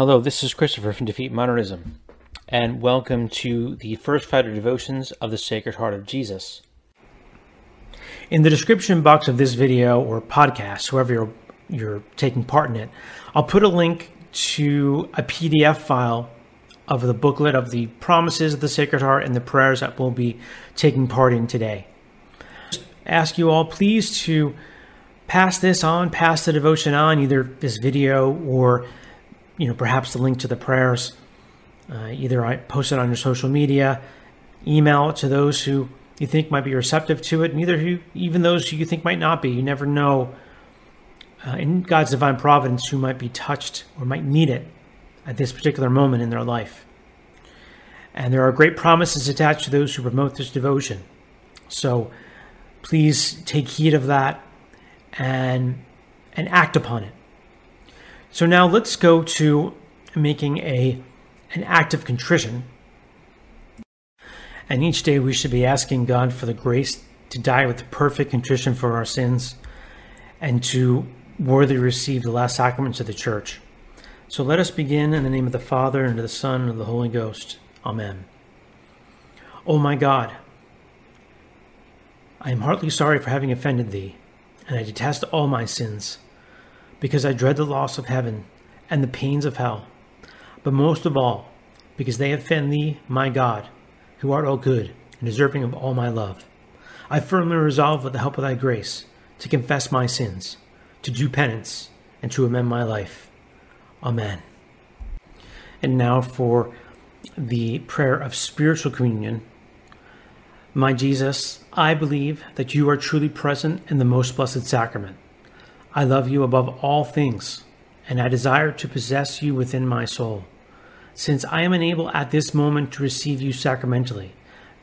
Hello, this is Christopher from Defeat Modernism, and welcome to the First Friday Devotions of the Sacred Heart of Jesus. In the description box of this video or podcast, whoever you're, you're taking part in it, I'll put a link to a PDF file of the booklet of the promises of the Sacred Heart and the prayers that we'll be taking part in today. Just ask you all, please, to pass this on, pass the devotion on, either this video or you know perhaps the link to the prayers. Uh, either I post it on your social media, email it to those who you think might be receptive to it, and either who, even those who you think might not be. You never know uh, in God's divine providence who might be touched or might need it at this particular moment in their life. And there are great promises attached to those who promote this devotion. So please take heed of that and and act upon it. So now let's go to making a an act of contrition. And each day we should be asking God for the grace to die with perfect contrition for our sins and to worthy receive the last sacraments of the church. So let us begin in the name of the Father, and of the Son, and of the Holy Ghost. Amen. O my God, I am heartily sorry for having offended thee, and I detest all my sins, because I dread the loss of heaven and the pains of hell, but most of all, because they offend thee, my God, who art all good and deserving of all my love. I firmly resolve, with the help of thy grace, to confess my sins, to do penance, and to amend my life. Amen. And now for the prayer of spiritual communion. My Jesus, I believe that you are truly present in the most blessed sacrament. I love you above all things, and I desire to possess you within my soul. Since I am unable at this moment to receive you sacramentally,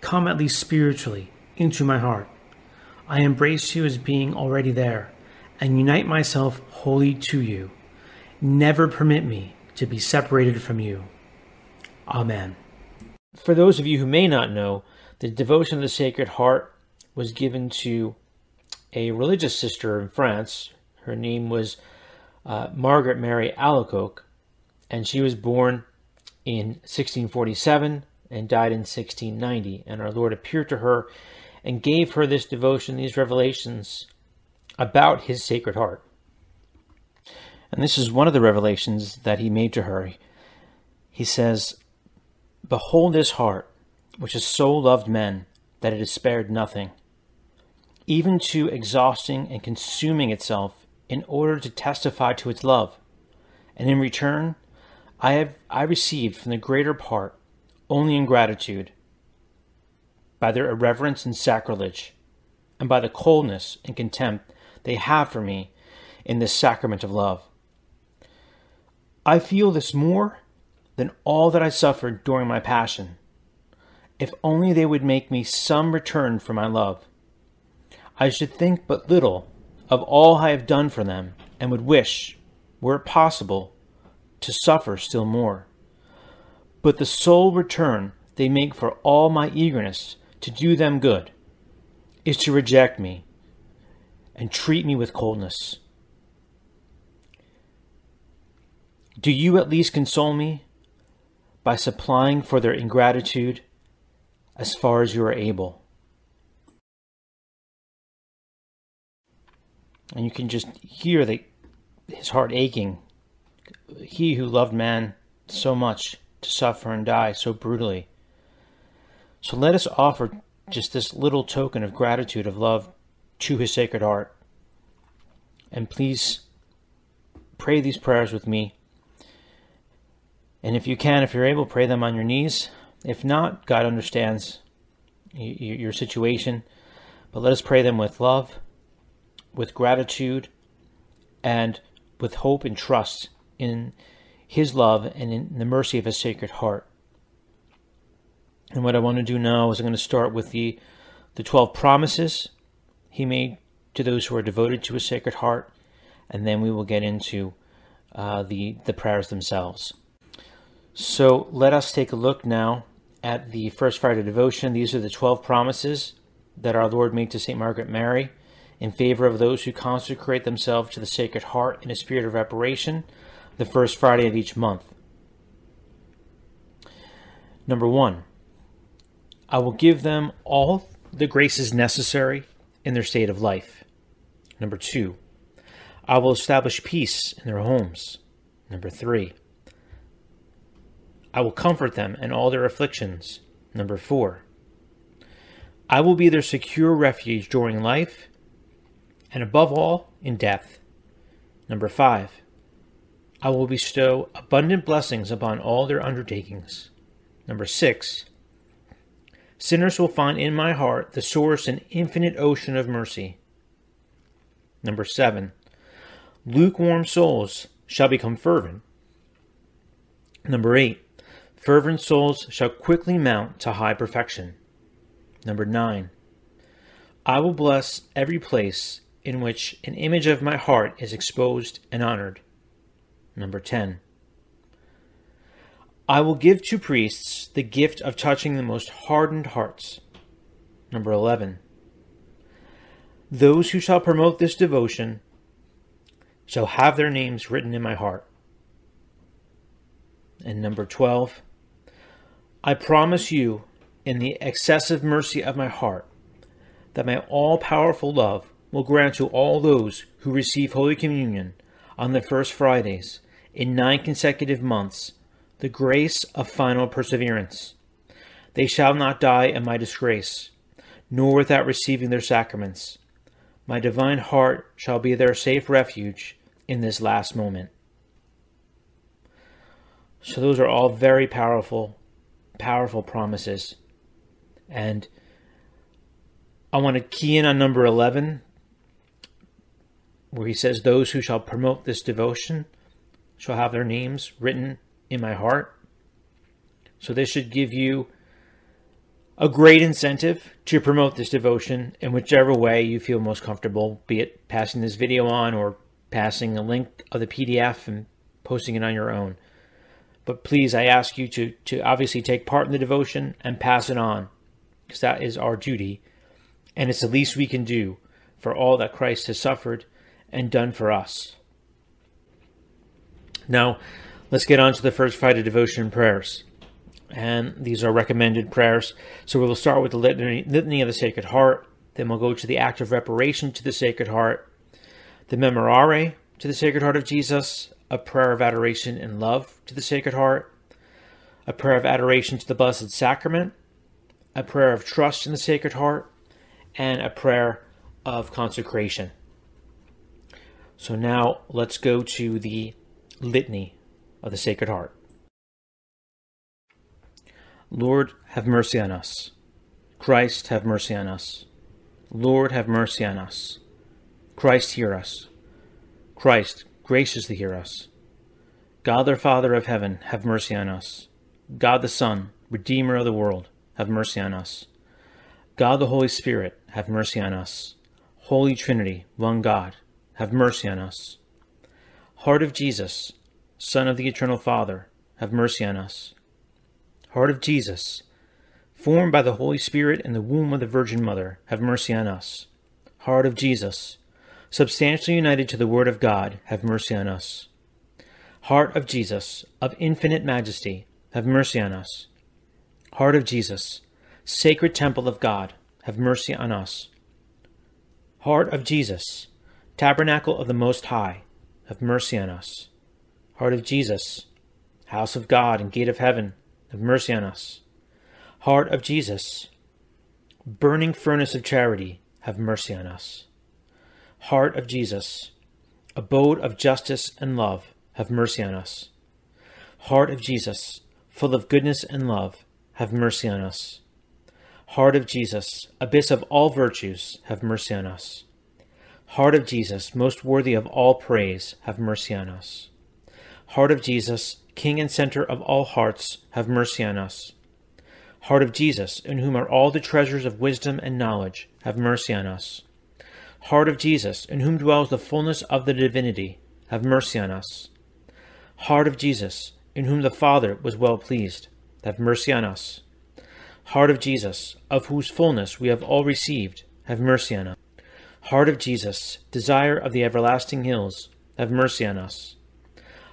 come at least spiritually into my heart. I embrace you as being already there, and unite myself wholly to you never permit me to be separated from you. Amen. For those of you who may not know, the devotion of the Sacred Heart was given to a religious sister in France. Her name was uh, Margaret Mary Alacoque, and she was born in 1647 and died in 1690. And our Lord appeared to her and gave her this devotion, these revelations about his Sacred Heart. And this is one of the revelations that he made to her. He says, Behold this heart, which has so loved men that it has spared nothing, even to exhausting and consuming itself in order to testify to its love. And in return, I have I received from the greater part only ingratitude, by their irreverence and sacrilege, and by the coldness and contempt they have for me in this sacrament of love. I feel this more than all that I suffered during my passion. If only they would make me some return for my love. I should think but little of all I have done for them, and would wish, were it possible, to suffer still more. But the sole return they make for all my eagerness to do them good is to reject me and treat me with coldness. Do you at least console me by supplying for their ingratitude as far as you are able? And you can just hear the, his heart aching. He who loved man so much to suffer and die so brutally. So let us offer just this little token of gratitude, of love to his sacred heart. And please pray these prayers with me and if you can, if you're able, pray them on your knees. If not, God understands your situation. But let us pray them with love, with gratitude, and with hope and trust in His love and in the mercy of His sacred heart. And what I want to do now is I'm going to start with the, the 12 promises He made to those who are devoted to His sacred heart, and then we will get into uh, the, the prayers themselves. So let us take a look now at the First Friday devotion. These are the 12 promises that our Lord made to St. Margaret Mary in favor of those who consecrate themselves to the Sacred Heart in a spirit of reparation the first Friday of each month. Number one, I will give them all the graces necessary in their state of life. Number two, I will establish peace in their homes. Number three, I will comfort them in all their afflictions. Number four, I will be their secure refuge during life and above all in depth. Number five, I will bestow abundant blessings upon all their undertakings. Number six, sinners will find in my heart the source and infinite ocean of mercy. Number seven, lukewarm souls shall become fervent. Number eight, fervent souls shall quickly mount to high perfection. Number nine, I will bless every place in which an image of my heart is exposed and honored. Number 10. I will give to priests the gift of touching the most hardened hearts. Number 11. Those who shall promote this devotion shall have their names written in my heart. And number 12. I promise you, in the excessive mercy of my heart, that my all powerful love will grant to all those who receive Holy Communion on the first Fridays in nine consecutive months the grace of final perseverance. They shall not die in my disgrace, nor without receiving their sacraments. My divine heart shall be their safe refuge in this last moment. So, those are all very powerful, powerful promises. And I want to key in on number 11, where he says, Those who shall promote this devotion shall have their names written in my heart. So this should give you a great incentive to promote this devotion in whichever way you feel most comfortable, be it passing this video on or passing a link of the PDF and posting it on your own. But please, I ask you to, to obviously take part in the devotion and pass it on, because that is our duty, and it's the least we can do for all that Christ has suffered and done for us. Now, let's get on to the first Friday devotion prayers. And these are recommended prayers. So we will start with the litany, litany of the Sacred Heart. Then we'll go to the act of reparation to the Sacred Heart, the Memorare to the Sacred Heart of Jesus, a prayer of adoration and love to the Sacred Heart, a prayer of adoration to the Blessed Sacrament, a prayer of trust in the Sacred Heart, and a prayer of consecration. So now let's go to the Litany of the Sacred Heart. Lord, have mercy on us. Christ, have mercy on us. Lord, have mercy on us. Christ, hear us. Christ, graciously hear us. God, the Father of heaven, have mercy on us. God the Son, Redeemer of the world, have mercy on us. God the Holy Spirit, have mercy on us. Holy Trinity, one God, have mercy on us. Heart of Jesus, Son of the Eternal Father, have mercy on us. Heart of Jesus, formed by the Holy Spirit in the womb of the Virgin Mother, have mercy on us. Heart of Jesus, substantially united to the Word of God, have mercy on us. Heart of Jesus, of infinite majesty, have mercy on us. Heart of Jesus, sacred temple of God, have mercy on us. Heart of Jesus, tabernacle of the Most High, have mercy on us. Heart of Jesus, house of God and gate of heaven, have mercy on us. Heart of Jesus, burning furnace of charity, have mercy on us. Heart of Jesus, abode of justice and love, have mercy on us. Heart of Jesus, full of goodness and love, have mercy on us. Heart of Jesus, abyss of all virtues, have mercy on us. Heart of Jesus, most worthy of all praise, have mercy on us. Heart of Jesus, King and center of all hearts, have mercy on us. Heart of Jesus, in whom are all the treasures of wisdom and knowledge, have mercy on us. Heart of Jesus, in whom dwells the fullness of the divinity, have mercy on us. Heart of Jesus, in whom the Father was well pleased, have mercy on us. Heart of Jesus, of whose fullness we have all received, have mercy on us. Heart of Jesus, desire of the everlasting hills, have mercy on us.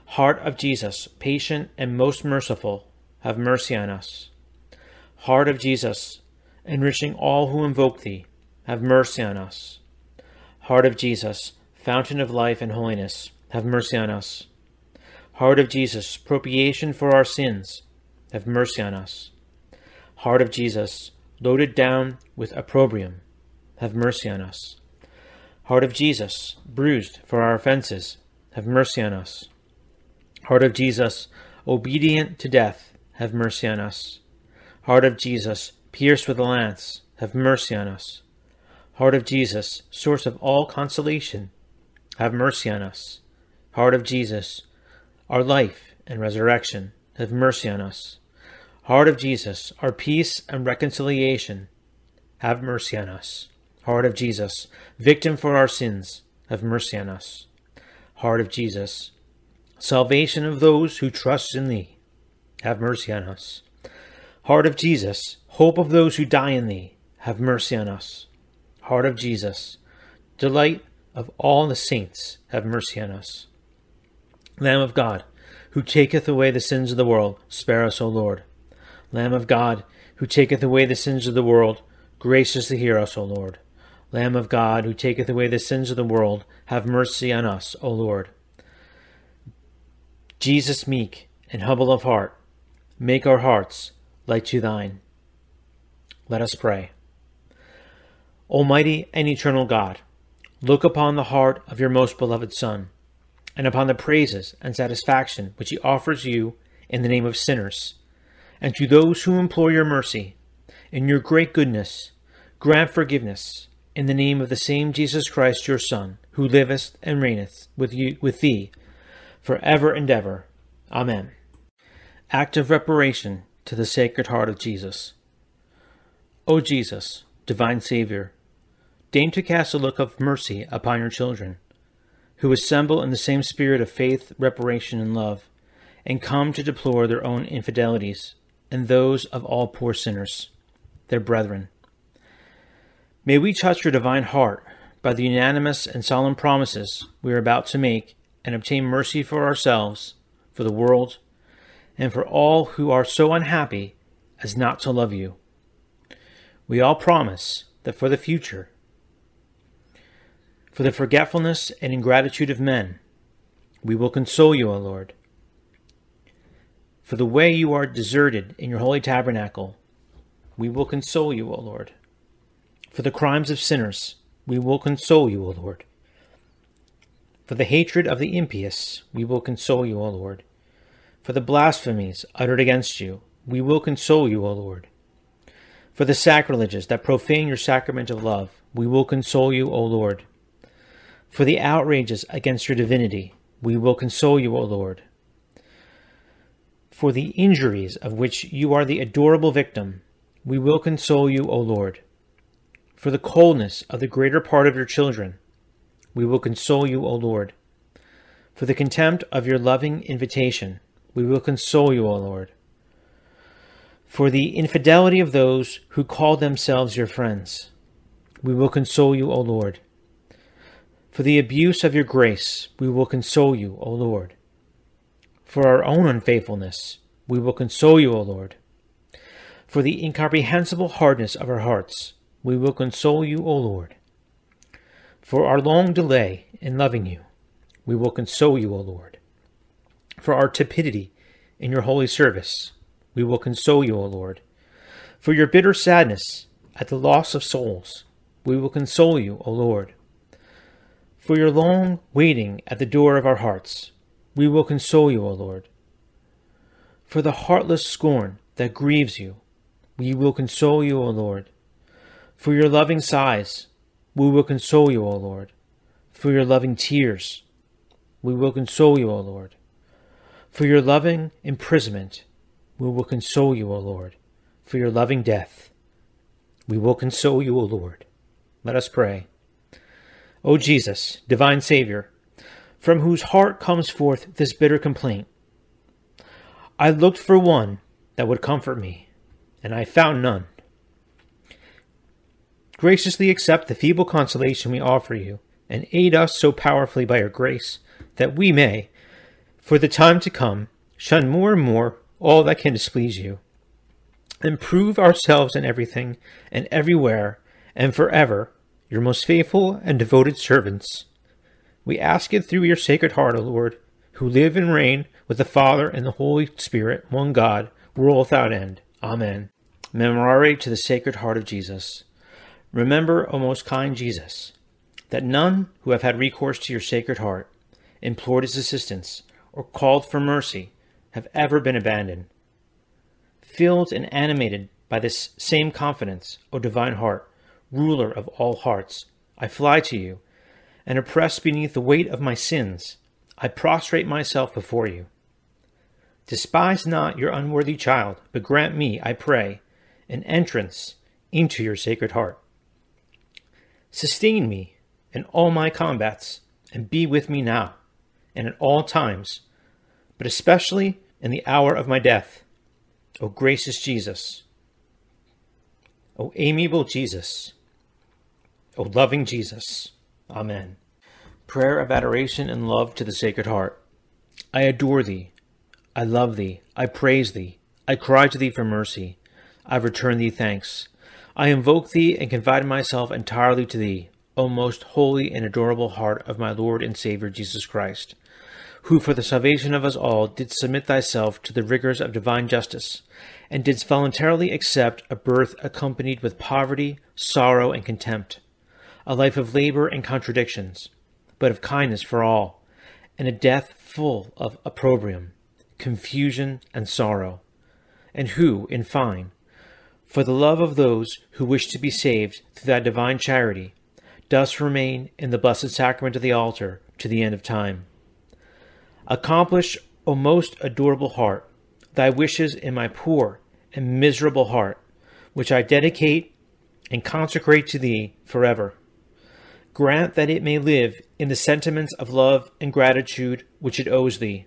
Heart of Jesus, patient and most merciful, have mercy on us. Heart of Jesus, enriching all who invoke thee, have mercy on us. Heart of Jesus, fountain of life and holiness, have mercy on us. Heart of Jesus, propitiation for our sins, have mercy on us. Heart of Jesus, loaded down with opprobrium, have mercy on us. Heart of Jesus, bruised for our offenses, have mercy on us. Heart of Jesus, obedient to death, have mercy on us. Heart of Jesus, pierced with a lance, have mercy on us. Heart of Jesus, source of all consolation, have mercy on us. Heart of Jesus, our life and resurrection, have mercy on us. Heart of Jesus, our peace and reconciliation, have mercy on us. Heart of Jesus, victim for our sins, have mercy on us. Heart of Jesus, salvation of those who trust in thee, have mercy on us. Heart of Jesus, hope of those who die in thee, have mercy on us. Heart of Jesus, delight of all the saints, have mercy on us. Lamb of God, who taketh away the sins of the world, spare us, O Lord. Lamb of God, who taketh away the sins of the world, graciously hear us, O Lord. Lamb of God, who taketh away the sins of the world, have mercy on us, O Lord. Jesus meek and humble of heart, make our hearts like to thine. Let us pray. Almighty and eternal God, look upon the heart of your most beloved Son, and upon the praises and satisfaction which he offers you in the name of sinners, and to those who implore your mercy. In your great goodness, grant forgiveness in the name of the same Jesus Christ, your Son, who liveth and reigneth with you with thee for ever and ever. Amen. Act of reparation to the Sacred Heart of Jesus. O Jesus, divine Savior, deign to cast a look of mercy upon your children, who assemble in the same spirit of faith, reparation, and love, and come to deplore their own infidelities and those of all poor sinners, their brethren. May we touch your divine heart by the unanimous and solemn promises we are about to make and obtain mercy for ourselves, for the world, and for all who are so unhappy as not to love you. We all promise that for the future, for the forgetfulness and ingratitude of men, we will console you, O Lord. For the way you are deserted in your holy tabernacle, we will console you, O Lord. For the crimes of sinners, we will console you, O Lord. For the hatred of the impious, we will console you, O Lord. For the blasphemies uttered against you, we will console you, O Lord. For the sacrileges that profane your sacrament of love, we will console you, O Lord. For the outrages against your divinity, we will console you, O Lord. For the injuries of which you are the adorable victim, we will console you, O Lord. For the coldness of the greater part of your children, we will console you, O Lord. For the contempt of your loving invitation, we will console you, O Lord. For the infidelity of those who call themselves your friends, we will console you, O Lord. For the abuse of your grace, we will console you, O Lord. For our own unfaithfulness, we will console you, O Lord. For the incomprehensible hardness of our hearts, we will console you, O Lord. For our long delay in loving you, we will console you, O Lord for our tepidity in your holy service. We will console you, O Lord. For your bitter sadness at the loss of souls, we will console you, O Lord. For your long waiting at the door of our hearts, we will console you, O Lord. For the heartless scorn that grieves you, we will console you, O Lord. For your loving sighs, we will console you, O Lord. For your loving tears, we will console you, O Lord. For your loving imprisonment, we will console you, O Lord. For your loving death, we will console you, O Lord. Let us pray. O Jesus, divine Savior, from whose heart comes forth this bitter complaint, I looked for one that would comfort me, and I found none. Graciously accept the feeble consolation we offer you, and aid us so powerfully by your grace that we may, for the time to come, shun more and more all that can displease you, and prove ourselves in everything and everywhere and forever your most faithful and devoted servants. We ask it through your sacred heart, O Lord, who live and reign with the Father and the Holy Spirit, one God, world without end. Amen. Memorare to the Sacred Heart of Jesus. Remember, O most kind Jesus, that none who have had recourse to your Sacred Heart, implored his assistance, or called for mercy have ever been abandoned. Filled and animated by this same confidence, O divine heart, ruler of all hearts, I fly to you, and oppressed beneath the weight of my sins, I prostrate myself before you. Despise not your unworthy child, but grant me, I pray, an entrance into your sacred heart. Sustain me in all my combats, and be with me now and at all times, but especially in the hour of my death. O gracious Jesus, O amiable Jesus, O loving Jesus. Amen. Prayer of adoration and love to the Sacred Heart. I adore thee. I love thee. I praise thee. I cry to thee for mercy. I return thee thanks. I invoke thee and confide myself entirely to thee, O most holy and adorable heart of my Lord and Saviour Jesus Christ who for the salvation of us all didst submit thyself to the rigors of divine justice, and didst voluntarily accept a birth accompanied with poverty, sorrow, and contempt, a life of labor and contradictions, but of kindness for all, and a death full of opprobrium, confusion, and sorrow, and who, in fine, for the love of those who wish to be saved through thy divine charity, dost remain in the blessed sacrament of the altar to the end of time. Accomplish, O most adorable heart, thy wishes in my poor and miserable heart, which I dedicate and consecrate to thee forever. Grant that it may live in the sentiments of love and gratitude which it owes thee,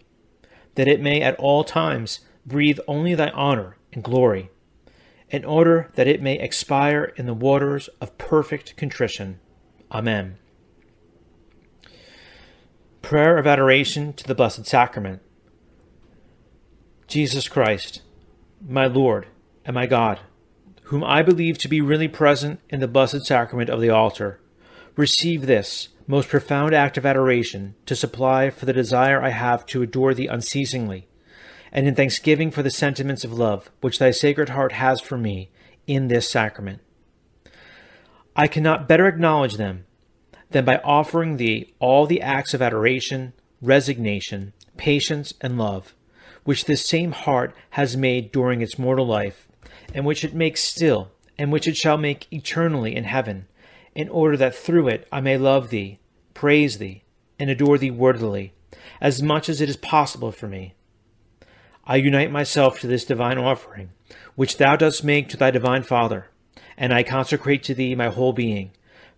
that it may at all times breathe only thy honor and glory, in order that it may expire in the waters of perfect contrition. Amen. Prayer of Adoration to the Blessed Sacrament. Jesus Christ, my Lord and my God, whom I believe to be really present in the Blessed Sacrament of the altar, receive this most profound act of adoration to supply for the desire I have to adore thee unceasingly, and in thanksgiving for the sentiments of love which thy Sacred Heart has for me in this sacrament. I cannot better acknowledge them than by offering thee all the acts of adoration, resignation, patience, and love, which this same heart has made during its mortal life, and which it makes still, and which it shall make eternally in heaven, in order that through it I may love thee, praise thee, and adore thee worthily, as much as it is possible for me. I unite myself to this divine offering, which thou dost make to thy divine Father, and I consecrate to thee my whole being,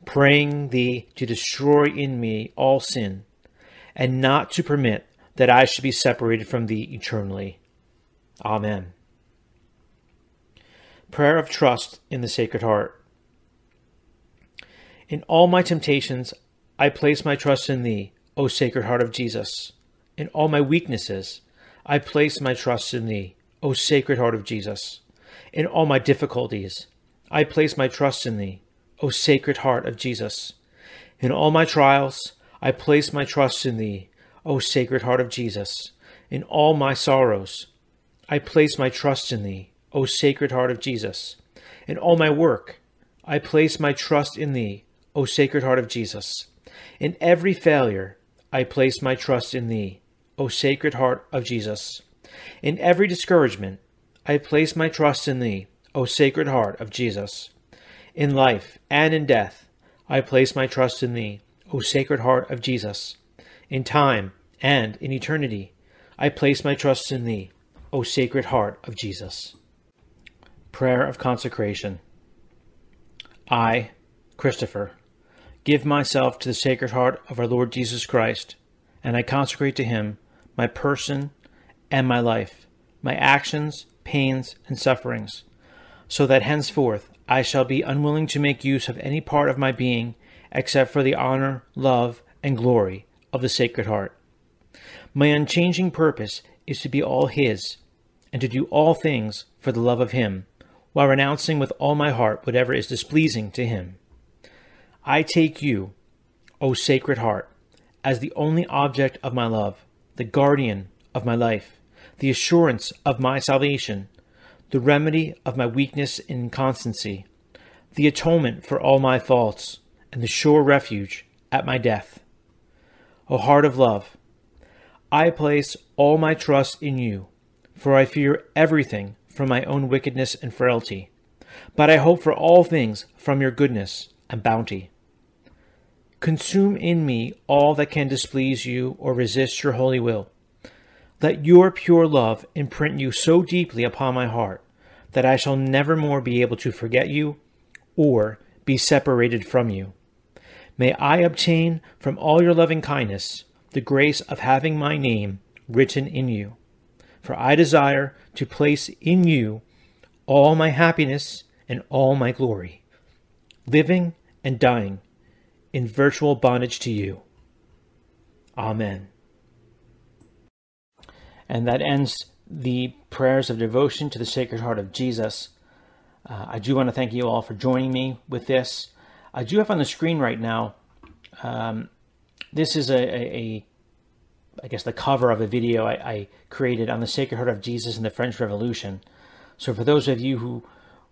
praying thee to destroy in me all sin, and not to permit that I should be separated from thee eternally. Amen. Prayer of Trust in the Sacred Heart. In all my temptations, I place my trust in thee, O Sacred Heart of Jesus. In all my weaknesses, I place my trust in thee, O Sacred Heart of Jesus. In all my difficulties, I place my trust in thee, O Sacred Heart of Jesus. In all my trials, I place my trust in Thee, O Sacred Heart of Jesus. In all my sorrows, I place my trust in Thee, O Sacred Heart of Jesus. In all my work, I place my trust in Thee, O Sacred Heart of Jesus. In every failure, I place my trust in Thee, O Sacred Heart of Jesus. In every discouragement, I place my trust in Thee, O Sacred Heart of Jesus. In life and in death, I place my trust in Thee, O Sacred Heart of Jesus. In time and in eternity, I place my trust in Thee, O Sacred Heart of Jesus. Prayer of Consecration. I, Christopher, give myself to the Sacred Heart of our Lord Jesus Christ, and I consecrate to Him my person and my life, my actions, pains, and sufferings, so that henceforth I shall be unwilling to make use of any part of my being except for the honor, love, and glory of the Sacred Heart. My unchanging purpose is to be all His, and to do all things for the love of Him, while renouncing with all my heart whatever is displeasing to him. I take you, O Sacred Heart, as the only object of my love, the guardian of my life, the assurance of my salvation, the remedy of my weakness and inconstancy, the atonement for all my faults, and the sure refuge at my death. O heart of love, I place all my trust in you, for I fear everything from my own wickedness and frailty, but I hope for all things from your goodness and bounty. Consume in me all that can displease you or resist your holy will. Let your pure love imprint you so deeply upon my heart that I shall never more be able to forget you or be separated from you. May I obtain from all your loving kindness the grace of having my name written in you. For I desire to place in you all my happiness and all my glory, living and dying in virtual bondage to you. Amen. And that ends the prayers of devotion to the Sacred Heart of Jesus. Uh, I do want to thank you all for joining me with this. I do have on the screen right now. Um, this is a, a, a, I guess, the cover of a video I, I, created on the Sacred Heart of Jesus in the French Revolution. So, for those of you who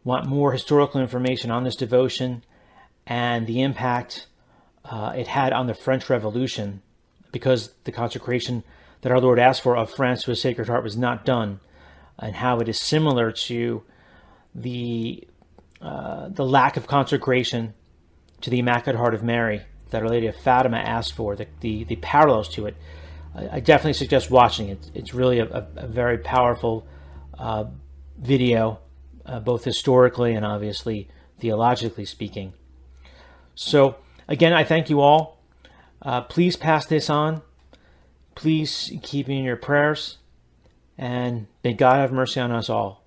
want more historical information on this devotion and the impact uh, it had on the French Revolution, because the consecration that our Lord asked for of France to His Sacred Heart was not done, and how it is similar to the uh, the lack of consecration to the Immaculate Heart of Mary that Our Lady of Fatima asked for, the, the, the parallels to it. I, definitely suggest watching it. It's really a, a, a very powerful uh, video, uh, both historically and obviously theologically speaking. So, again, I thank you all. Uh, please pass this on. Please keep me in your prayers. And may God have mercy on us all.